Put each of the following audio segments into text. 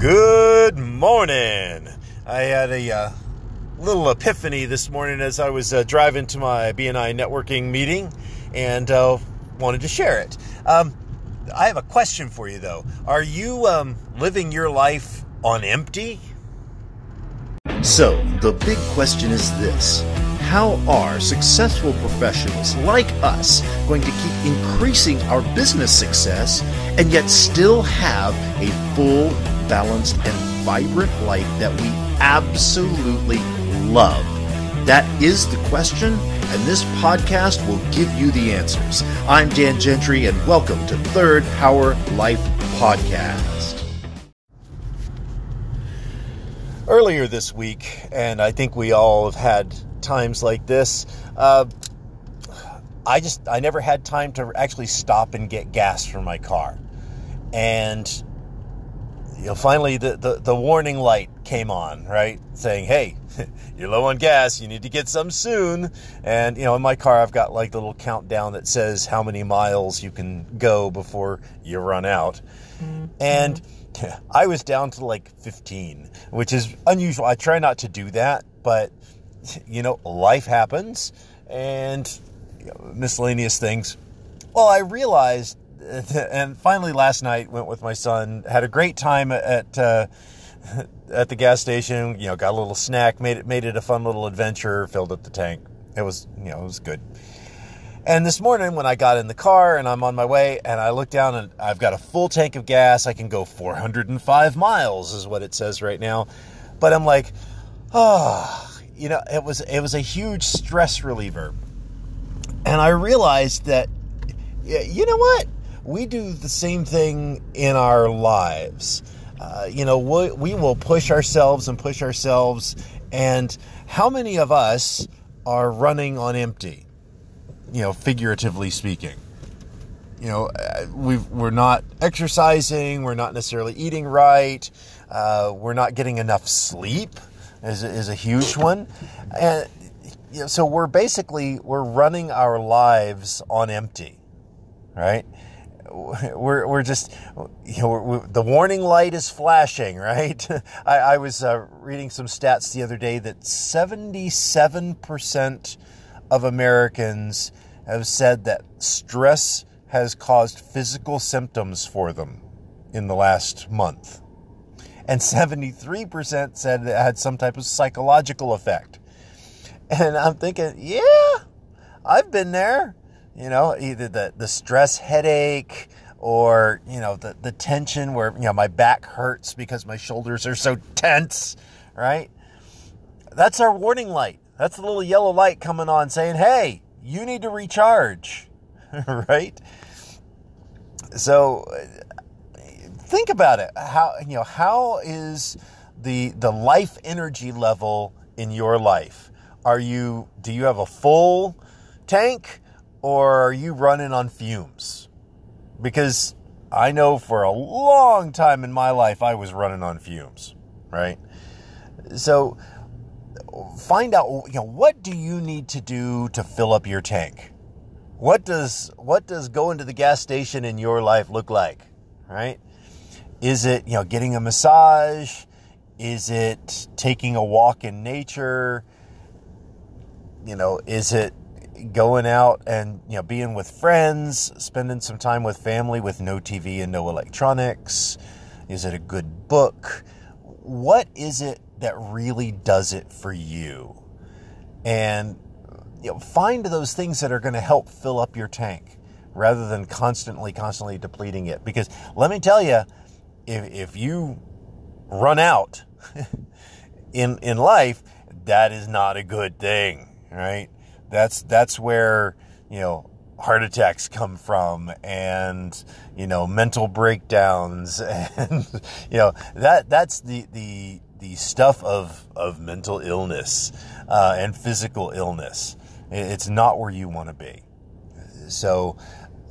Good morning. I had a uh, little epiphany this morning as I was uh, driving to my BNI networking meeting and uh, wanted to share it. Um, I have a question for you though. Are you um, living your life on empty? So, the big question is this How are successful professionals like us going to keep increasing our business success and yet still have a full, balanced, and vibrant life that we absolutely love? That is the question, and this podcast will give you the answers. I'm Dan Gentry, and welcome to Third Power Life Podcast. Earlier this week, and I think we all have had times like this, uh, I just, I never had time to actually stop and get gas for my car. And you know, finally the, the, the warning light came on, right? Saying, hey, you're low on gas, you need to get some soon. And, you know, in my car, I've got like the little countdown that says how many miles you can go before you run out. Mm-hmm. And I was down to like 15, which is unusual. I try not to do that, but, you know, life happens and you know, miscellaneous things. Well, I realized and finally last night went with my son had a great time at uh, at the gas station you know got a little snack made it made it a fun little adventure filled up the tank. It was you know it was good. And this morning when i got in the car and i'm on my way and i look down and i've got a full tank of gas i can go 405 miles is what it says right now. But i'm like oh you know it was it was a huge stress reliever. And i realized that you know what we do the same thing in our lives. Uh, you know, we, we will push ourselves and push ourselves. And how many of us are running on empty? You know, figuratively speaking. You know, uh, we we're not exercising. We're not necessarily eating right. Uh, we're not getting enough sleep. Is is a huge one, and you know, so we're basically we're running our lives on empty, right? we're, we're just, you know, we're, the warning light is flashing, right? I, I was uh, reading some stats the other day that 77% of Americans have said that stress has caused physical symptoms for them in the last month. And 73% said it had some type of psychological effect. And I'm thinking, yeah, I've been there you know, either the, the stress headache or, you know, the, the tension where, you know, my back hurts because my shoulders are so tense, right? That's our warning light. That's the little yellow light coming on saying, hey, you need to recharge, right? So think about it. How, you know, how is the, the life energy level in your life? Are you, do you have a full tank? Or are you running on fumes? Because I know for a long time in my life I was running on fumes, right? So find out you know what do you need to do to fill up your tank? What does what does going to the gas station in your life look like, right? Is it, you know, getting a massage? Is it taking a walk in nature? You know, is it going out and you know being with friends, spending some time with family with no TV and no electronics? Is it a good book? What is it that really does it for you? And you know, find those things that are going to help fill up your tank rather than constantly, constantly depleting it. Because let me tell you, if, if you run out in in life, that is not a good thing, right? That's that's where you know heart attacks come from and you know mental breakdowns and you know that that's the the the stuff of of mental illness uh, and physical illness. It's not where you want to be. So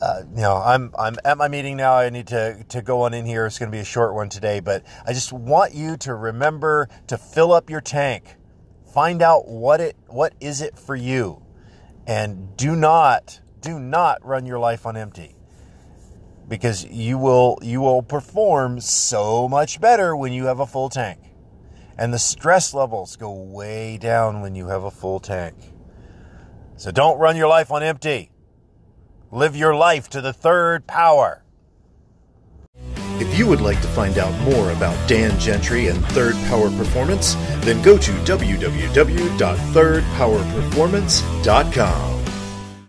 uh, you know I'm I'm at my meeting now. I need to to go on in here. It's going to be a short one today but I just want you to remember to fill up your tank. Find out what it what is it for you and do not, do not run your life on empty. because you will you will perform so much better when you have a full tank. And the stress levels go way down when you have a full tank. So don't run your life on empty. Live your life to the third power. If you would like to find out more about Dan Gentry and Third Power Performance, then go to www.thirdpowerperformance.com.